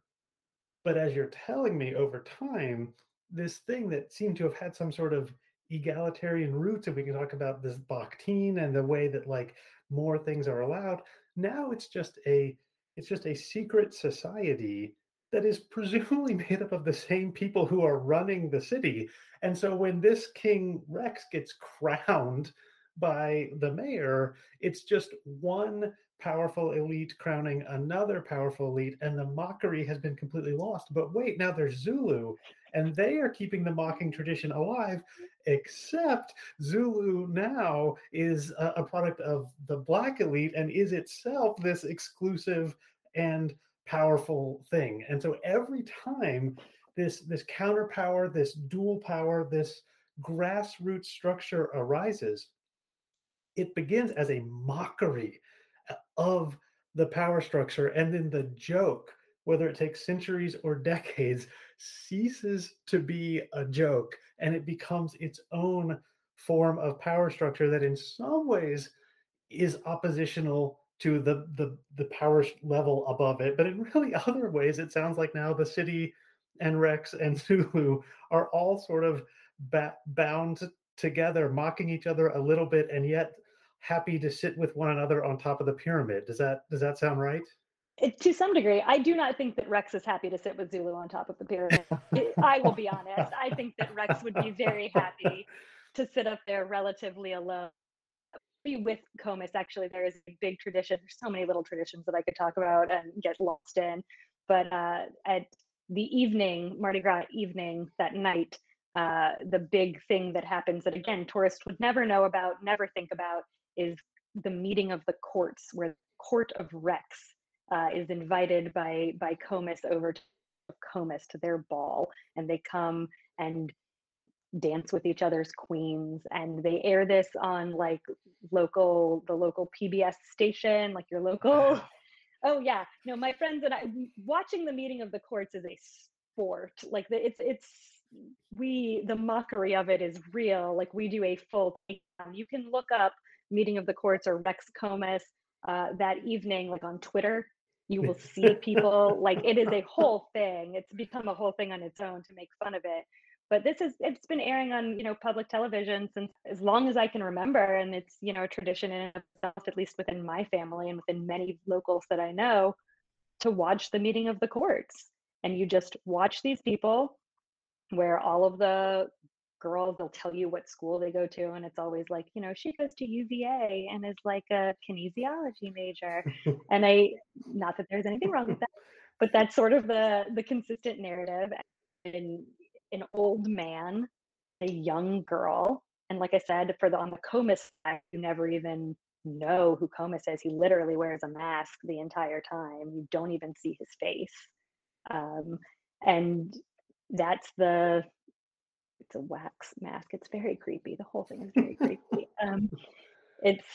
Speaker 1: But as you're telling me over time, this thing that seemed to have had some sort of egalitarian roots, and we can talk about this Bakhtin and the way that like more things are allowed, now it's just a it's just a secret society that is presumably made up of the same people who are running the city. And so when this King Rex gets crowned by the mayor, it's just one powerful elite crowning another powerful elite, and the mockery has been completely lost. But wait, now there's Zulu, and they are keeping the mocking tradition alive, except Zulu now is a, a product of the black elite and is itself this exclusive and powerful thing. And so every time this this counter power, this dual power, this grassroots structure arises, it begins as a mockery of the power structure and then the joke whether it takes centuries or decades ceases to be a joke and it becomes its own form of power structure that in some ways is oppositional to the the the power level above it. But in really other ways it sounds like now the city and rex and zulu are all sort of ba- bound together mocking each other a little bit and yet happy to sit with one another on top of the pyramid. Does that does that sound right
Speaker 2: to some degree, I do not think that Rex is happy to sit with Zulu on top of the pyramid. I will be honest. I think that Rex would be very happy to sit up there relatively alone. Be with Comus, actually, there is a big tradition. There's so many little traditions that I could talk about and get lost in. But uh, at the evening, Mardi Gras evening, that night, uh, the big thing that happens that, again, tourists would never know about, never think about, is the meeting of the courts, where the Court of Rex uh, is invited by, by Comus over to Comus to their ball. And they come and dance with each other's queens and they air this on like local the local pbs station like your local oh yeah no my friends and i watching the meeting of the courts is a sport like the, it's it's we the mockery of it is real like we do a full takedown. you can look up meeting of the courts or rex comus uh, that evening like on twitter you will see people like it is a whole thing. It's become a whole thing on its own to make fun of it. But this is it's been airing on you know public television since as long as i can remember and it's you know a tradition in itself at least within my family and within many locals that i know to watch the meeting of the courts. And you just watch these people where all of the girls they'll tell you what school they go to and it's always like you know she goes to uva and is like a kinesiology major and i not that there's anything wrong with that but that's sort of the the consistent narrative and an old man, a young girl, and like I said, for the on the Comus side, you never even know who Comus is. He literally wears a mask the entire time. You don't even see his face. Um, and that's the it's a wax mask. It's very creepy. The whole thing is very creepy. Um, it's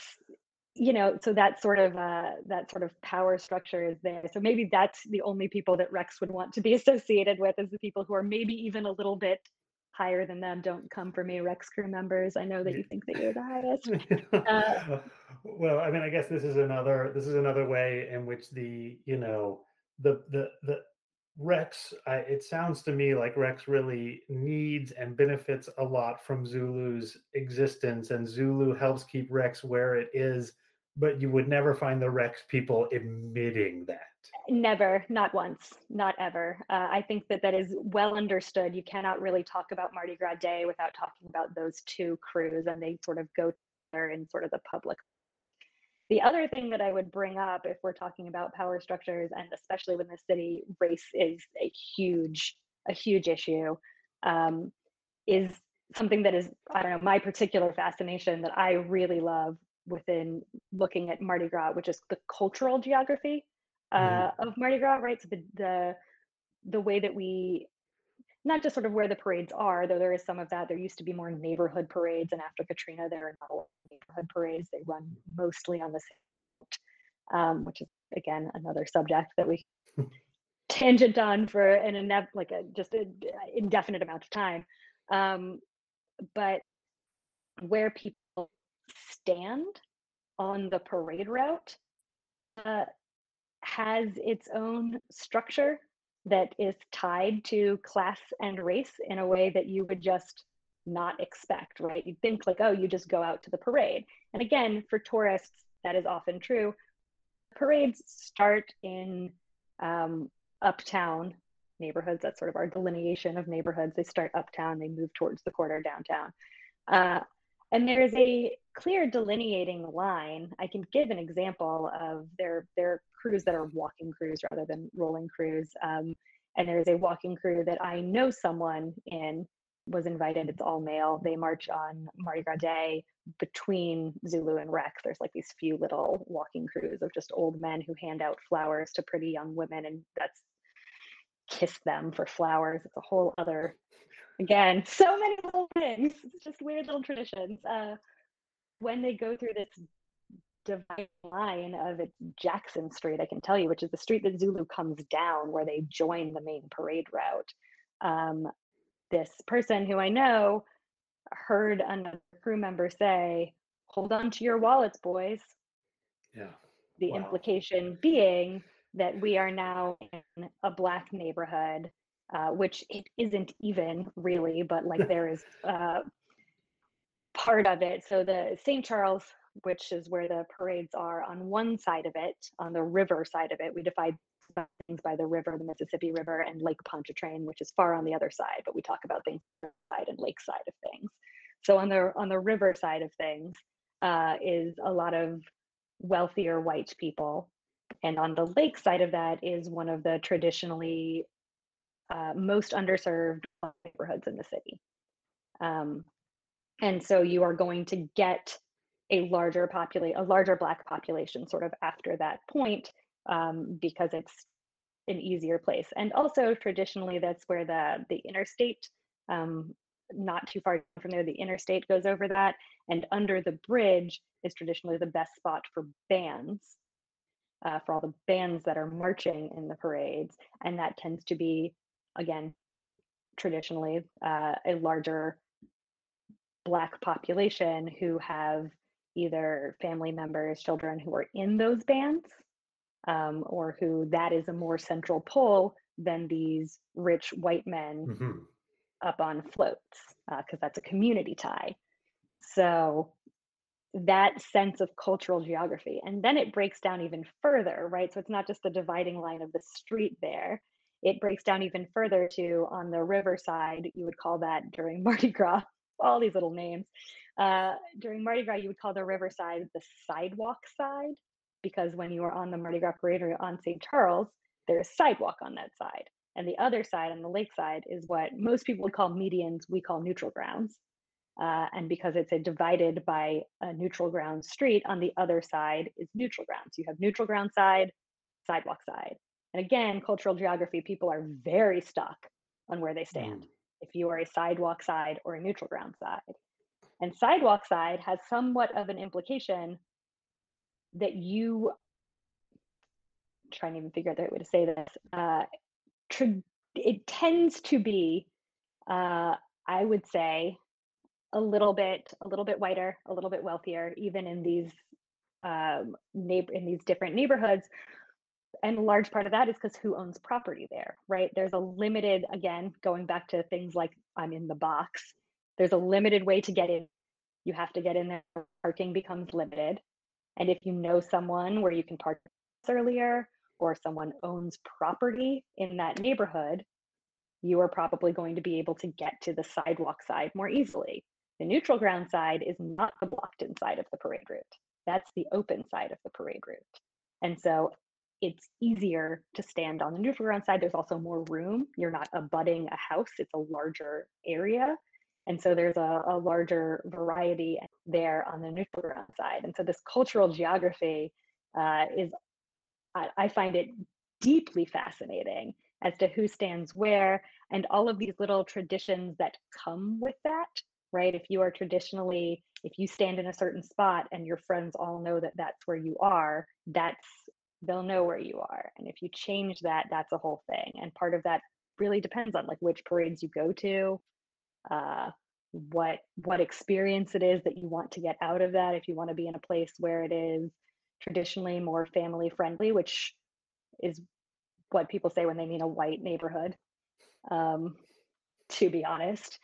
Speaker 2: you know so that sort of uh, that sort of power structure is there so maybe that's the only people that rex would want to be associated with is the people who are maybe even a little bit higher than them don't come for me rex crew members i know that you think that you're the highest uh,
Speaker 1: well i mean i guess this is another this is another way in which the you know the the the rex I, it sounds to me like rex really needs and benefits a lot from zulu's existence and zulu helps keep rex where it is but you would never find the Rex people admitting that.
Speaker 2: Never, not once, not ever. Uh, I think that that is well understood. You cannot really talk about Mardi Gras Day without talking about those two crews, and they sort of go there in sort of the public. The other thing that I would bring up, if we're talking about power structures, and especially when the city race is a huge, a huge issue, um, is something that is I don't know my particular fascination that I really love within looking at Mardi Gras, which is the cultural geography uh, mm-hmm. of Mardi Gras, right? So the, the the way that we not just sort of where the parades are, though there is some of that. There used to be more neighborhood parades, and after Katrina, there are not a lot of neighborhood parades. They run mostly on the same, um, which is again another subject that we tangent on for an ine- like a just an indefinite amount of time. Um, but where people stand on the parade route uh, has its own structure that is tied to class and race in a way that you would just not expect, right? You'd think like, oh, you just go out to the parade. And again, for tourists, that is often true. Parades start in um, uptown neighborhoods. That's sort of our delineation of neighborhoods. They start uptown, they move towards the quarter downtown. Uh, and there's a clear delineating line. I can give an example of their their crews that are walking crews rather than rolling crews. Um, and there's a walking crew that I know someone in was invited. It's all male. They march on Mardi Gras Day between Zulu and Rex. There's like these few little walking crews of just old men who hand out flowers to pretty young women, and that's kiss them for flowers. It's a whole other again so many little things it's just weird little traditions uh, when they go through this divine line of it's jackson street i can tell you which is the street that zulu comes down where they join the main parade route um, this person who i know heard another crew member say hold on to your wallets boys
Speaker 1: yeah
Speaker 2: the wow. implication being that we are now in a black neighborhood uh, which it isn't even really, but like there is uh, part of it. So the St. Charles, which is where the parades are, on one side of it, on the river side of it, we divide things by the river, the Mississippi River, and Lake Pontchartrain, which is far on the other side. But we talk about things side and lake side of things. So on the on the river side of things, uh, is a lot of wealthier white people. And on the lake side of that is one of the traditionally uh, most underserved neighborhoods in the city. Um, and so you are going to get a larger populate a larger black population sort of after that point um, because it's an easier place. And also traditionally that's where the the interstate um, not too far from there the interstate goes over that. And under the bridge is traditionally the best spot for bands uh, for all the bands that are marching in the parades. And that tends to be again traditionally uh, a larger black population who have either family members, children who are in those bands, um, or who that is a more central pull than these rich white men mm-hmm. up on floats, because uh, that's a community tie. So that sense of cultural geography. And then it breaks down even further, right? So it's not just the dividing line of the street there. It breaks down even further to on the riverside, you would call that during Mardi Gras, all these little names. Uh, during Mardi Gras, you would call the riverside the sidewalk side because when you are on the Mardi Gras parade or on St. Charles, there's sidewalk on that side. And the other side on the lakeside is what most people would call medians, we call neutral grounds. Uh, and because it's a divided by a neutral ground street, on the other side is neutral grounds. You have neutral ground side, sidewalk side. And again, cultural geography, people are very stuck on where they stand. Mm. If you are a sidewalk side or a neutral ground side. And sidewalk side has somewhat of an implication that you I'm trying to even figure out the right way to say this. Uh, it tends to be, uh, I would say, a little bit, a little bit whiter, a little bit wealthier, even in these um, neighbor in these different neighborhoods. And a large part of that is because who owns property there, right? There's a limited, again, going back to things like I'm in the box there's a limited way to get in. You have to get in there. Parking becomes limited. And if you know someone where you can park earlier or someone owns property in that neighborhood, you are probably going to be able to get to the sidewalk side more easily. The neutral ground side is not the blocked in side of the parade route. That's the open side of the parade route. And so it's easier to stand on the neutral ground side. There's also more room. You're not abutting a house, it's a larger area. And so there's a, a larger variety there on the neutral ground side. And so this cultural geography uh, is, I, I find it deeply fascinating as to who stands where and all of these little traditions that come with that right? If you are traditionally if you stand in a certain spot and your friends all know that that's where you are that's they'll know where you are. And if you change that that's a whole thing. And part of that really depends on like which parades you go to uh, what what experience it is that you want to get out of that if you want to be in a place where it is traditionally more family friendly which is what people say when they mean a white neighborhood um, to be honest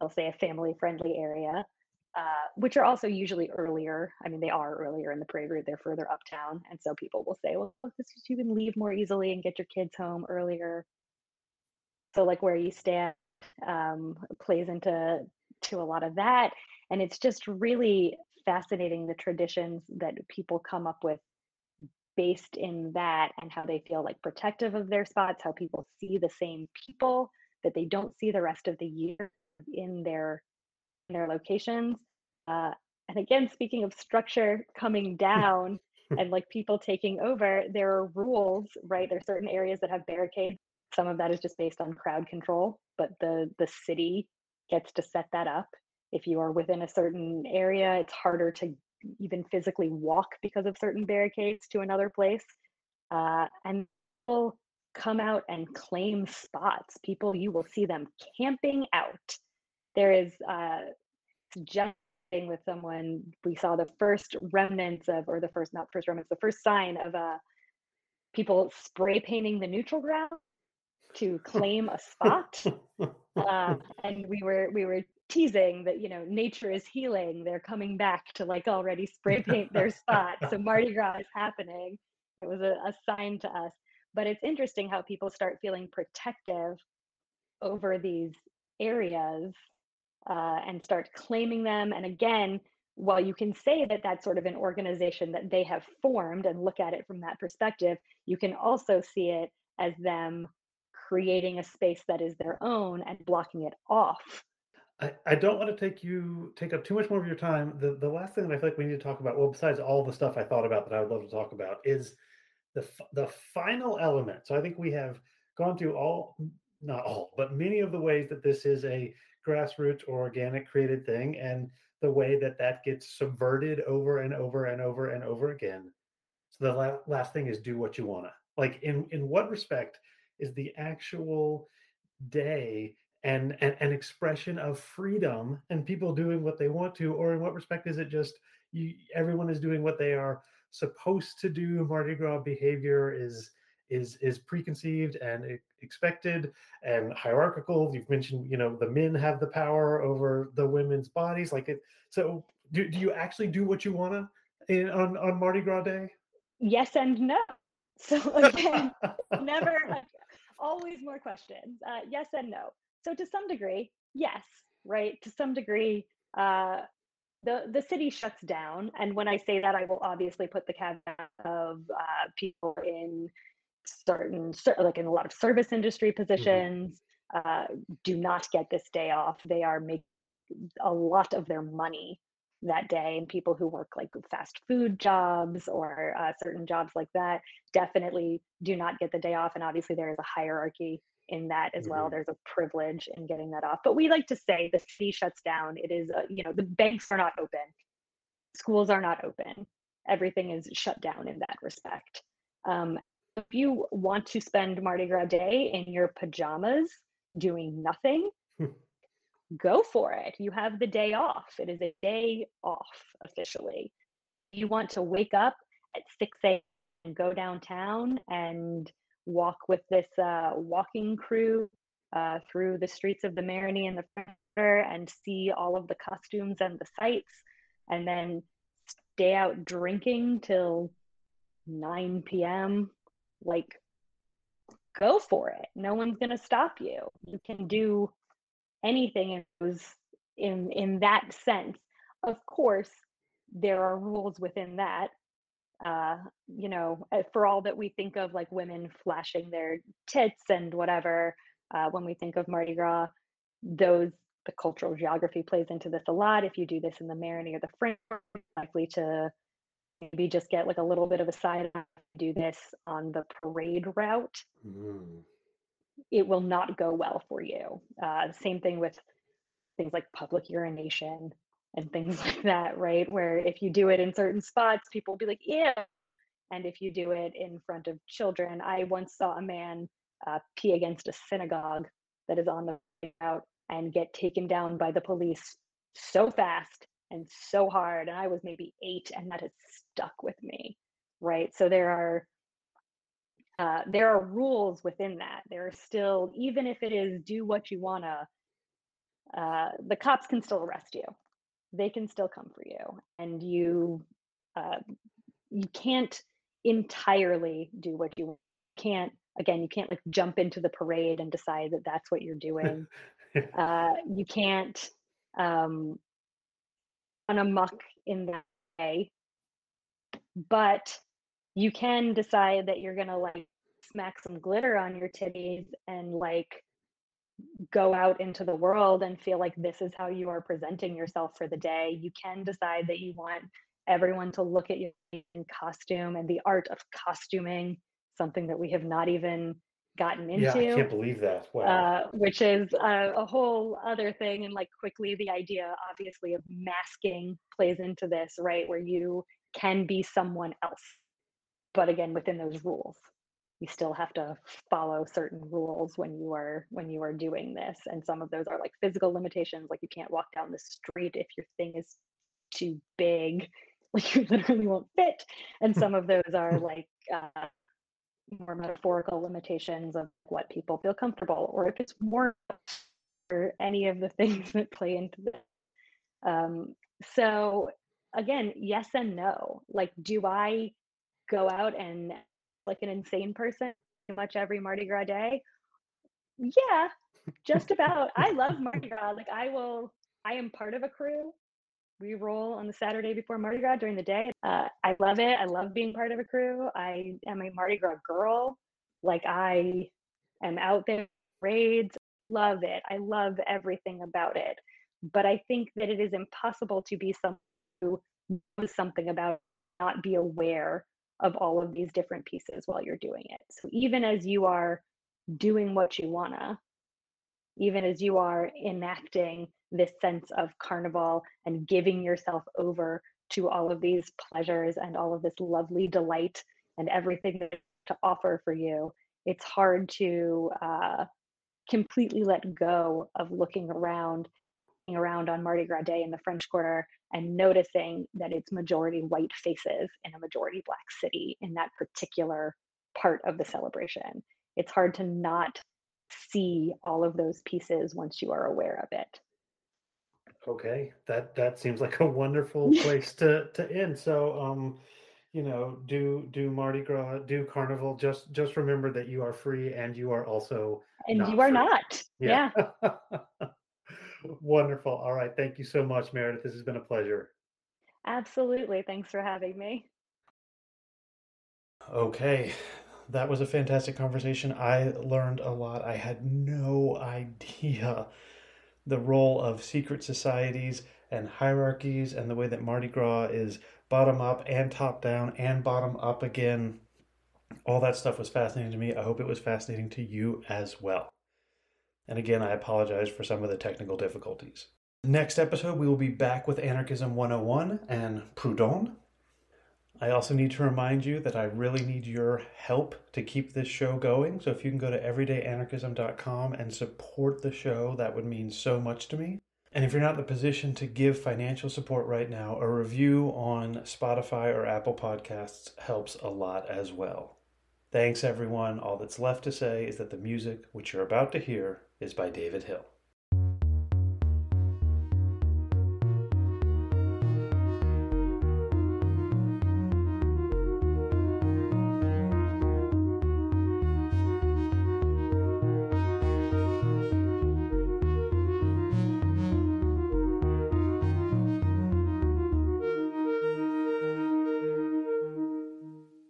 Speaker 2: they'll say a family friendly area uh, which are also usually earlier i mean they are earlier in the parade route they're further uptown and so people will say well this you can leave more easily and get your kids home earlier. So like where you stand um, plays into to a lot of that. And it's just really fascinating the traditions that people come up with based in that and how they feel like protective of their spots, how people see the same people that they don't see the rest of the year in their in their locations. Uh, and again, speaking of structure coming down and like people taking over, there are rules, right? There are certain areas that have barricades. Some of that is just based on crowd control, but the the city gets to set that up. If you are within a certain area, it's harder to even physically walk because of certain barricades to another place. Uh, and people come out and claim spots. People, you will see them camping out. There is uh, just with someone, we saw the first remnants of, or the first, not first remnants, the first sign of uh, people spray painting the neutral ground to claim a spot. uh, and we were we were teasing that you know nature is healing. They're coming back to like already spray paint their spot. So Mardi Gras is happening. It was a, a sign to us. But it's interesting how people start feeling protective over these areas uh, and start claiming them. And again, while you can say that that's sort of an organization that they have formed and look at it from that perspective, you can also see it as them creating a space that is their own and blocking it off.
Speaker 1: I, I don't want to take you take up too much more of your time. The the last thing that I feel like we need to talk about, well, besides all the stuff I thought about that I would love to talk about, is the the final element. So I think we have gone through all, not all, but many of the ways that this is a grassroots or organic created thing, and the way that that gets subverted over and over and over and over again. So the la- last thing is do what you wanna. Like in in what respect is the actual day and, and an expression of freedom and people doing what they want to, or in what respect is it just you, everyone is doing what they are supposed to do? Mardi Gras behavior is is is preconceived and expected and hierarchical. You've mentioned, you know, the men have the power over the women's bodies. Like it. So, do, do you actually do what you want to on on Mardi Gras Day?
Speaker 2: Yes and no. So again, never. Always more questions. Uh, yes and no. So to some degree, yes, right? To some degree, uh, the the city shuts down, and when I say that, I will obviously put the caveat of uh, people in certain, like in a lot of service industry mm-hmm. positions, mm-hmm. uh, do not get this day off. They are making a lot of their money that day and people who work like fast food jobs or uh, certain jobs like that definitely do not get the day off and obviously there is a hierarchy in that as well. Mm-hmm. There's a privilege in getting that off. But we like to say the city shuts down. It is, uh, you know, the banks are not open, schools are not open. Everything is shut down in that respect. Um, if you want to spend Mardi Gras Day in your pajamas doing nothing. Go for it. You have the day off. It is a day off officially. You want to wake up at 6 a.m. and go downtown and walk with this uh, walking crew uh, through the streets of the Marigny and the Frater and see all of the costumes and the sights, and then stay out drinking till 9 p.m. Like, go for it. No one's gonna stop you. You can do anything in in in that sense. Of course, there are rules within that uh, you know, uh, for all that we think of like women flashing their tits and whatever, uh, when we think of Mardi Gras, those the cultural geography plays into this a lot. If you do this in the Marigny or the French, likely to maybe just get like a little bit of a side do this on the parade route. Mm. It will not go well for you. Uh, same thing with things like public urination and things like that, right? Where if you do it in certain spots, people will be like, "Yeah," and if you do it in front of children, I once saw a man uh, pee against a synagogue that is on the way out and get taken down by the police so fast and so hard, and I was maybe eight, and that has stuck with me, right? So there are uh, there are rules within that. There are still, even if it is do what you wanna, uh, the cops can still arrest you. They can still come for you. And you uh, you can't entirely do what you can't again you can't like jump into the parade and decide that that's what you're doing. Uh, you can't um run amok in that way. But you can decide that you're gonna like smack some glitter on your titties and like go out into the world and feel like this is how you are presenting yourself for the day. You can decide that you want everyone to look at you in costume and the art of costuming, something that we have not even gotten into.
Speaker 1: Yeah, I can't believe that. Wow.
Speaker 2: Uh, which is a, a whole other thing. And like quickly, the idea, obviously, of masking plays into this, right? Where you can be someone else, but again, within those rules. You still have to follow certain rules when you are when you are doing this and some of those are like physical limitations like you can't walk down the street if your thing is too big like you literally won't fit and some of those are like uh, more metaphorical limitations of what people feel comfortable or if it's more or any of the things that play into this um, so again yes and no. Like do i go out and like an insane person pretty much every Mardi Gras day? Yeah, just about. I love Mardi Gras. Like I will, I am part of a crew. we roll on the Saturday before Mardi Gras during the day. Uh, I love it. I love being part of a crew. I am a Mardi Gras girl. Like I am out there raids. Love it. I love everything about it. But I think that it is impossible to be someone who knows something about it, not be aware of all of these different pieces while you're doing it. So even as you are doing what you wanna, even as you are enacting this sense of carnival and giving yourself over to all of these pleasures and all of this lovely delight and everything to offer for you, it's hard to uh, completely let go of looking around around on Mardi Gras Day in the French Quarter and noticing that it's majority white faces in a majority black city in that particular part of the celebration. It's hard to not see all of those pieces once you are aware of it.
Speaker 1: Okay, that that seems like a wonderful place to to end. So, um, you know, do do Mardi Gras, do Carnival. Just just remember that you are free and you are also
Speaker 2: And you are
Speaker 1: free.
Speaker 2: not.
Speaker 1: Yeah.
Speaker 2: Yeah.
Speaker 1: Wonderful. All right. Thank you so much, Meredith. This has been a pleasure.
Speaker 2: Absolutely. Thanks for having me.
Speaker 1: Okay, that was a fantastic conversation. I learned a lot. I had no idea the role of secret societies and hierarchies and the way that Mardi Gras is bottom up and top down and bottom up again. All that stuff was fascinating to me. I hope it was fascinating to you as well. And again, I apologize for some of the technical difficulties. Next episode, we will be back with Anarchism 101 and Proudhon. I also need to remind you that I really need your help to keep this show going. So if you can go to everydayanarchism.com and support the show, that would mean so much to me. And if you're not in the position to give financial support right now, a review on Spotify or Apple Podcasts helps a lot as well. Thanks, everyone. All that's left to say is that the music, which you're about to hear, is by David Hill.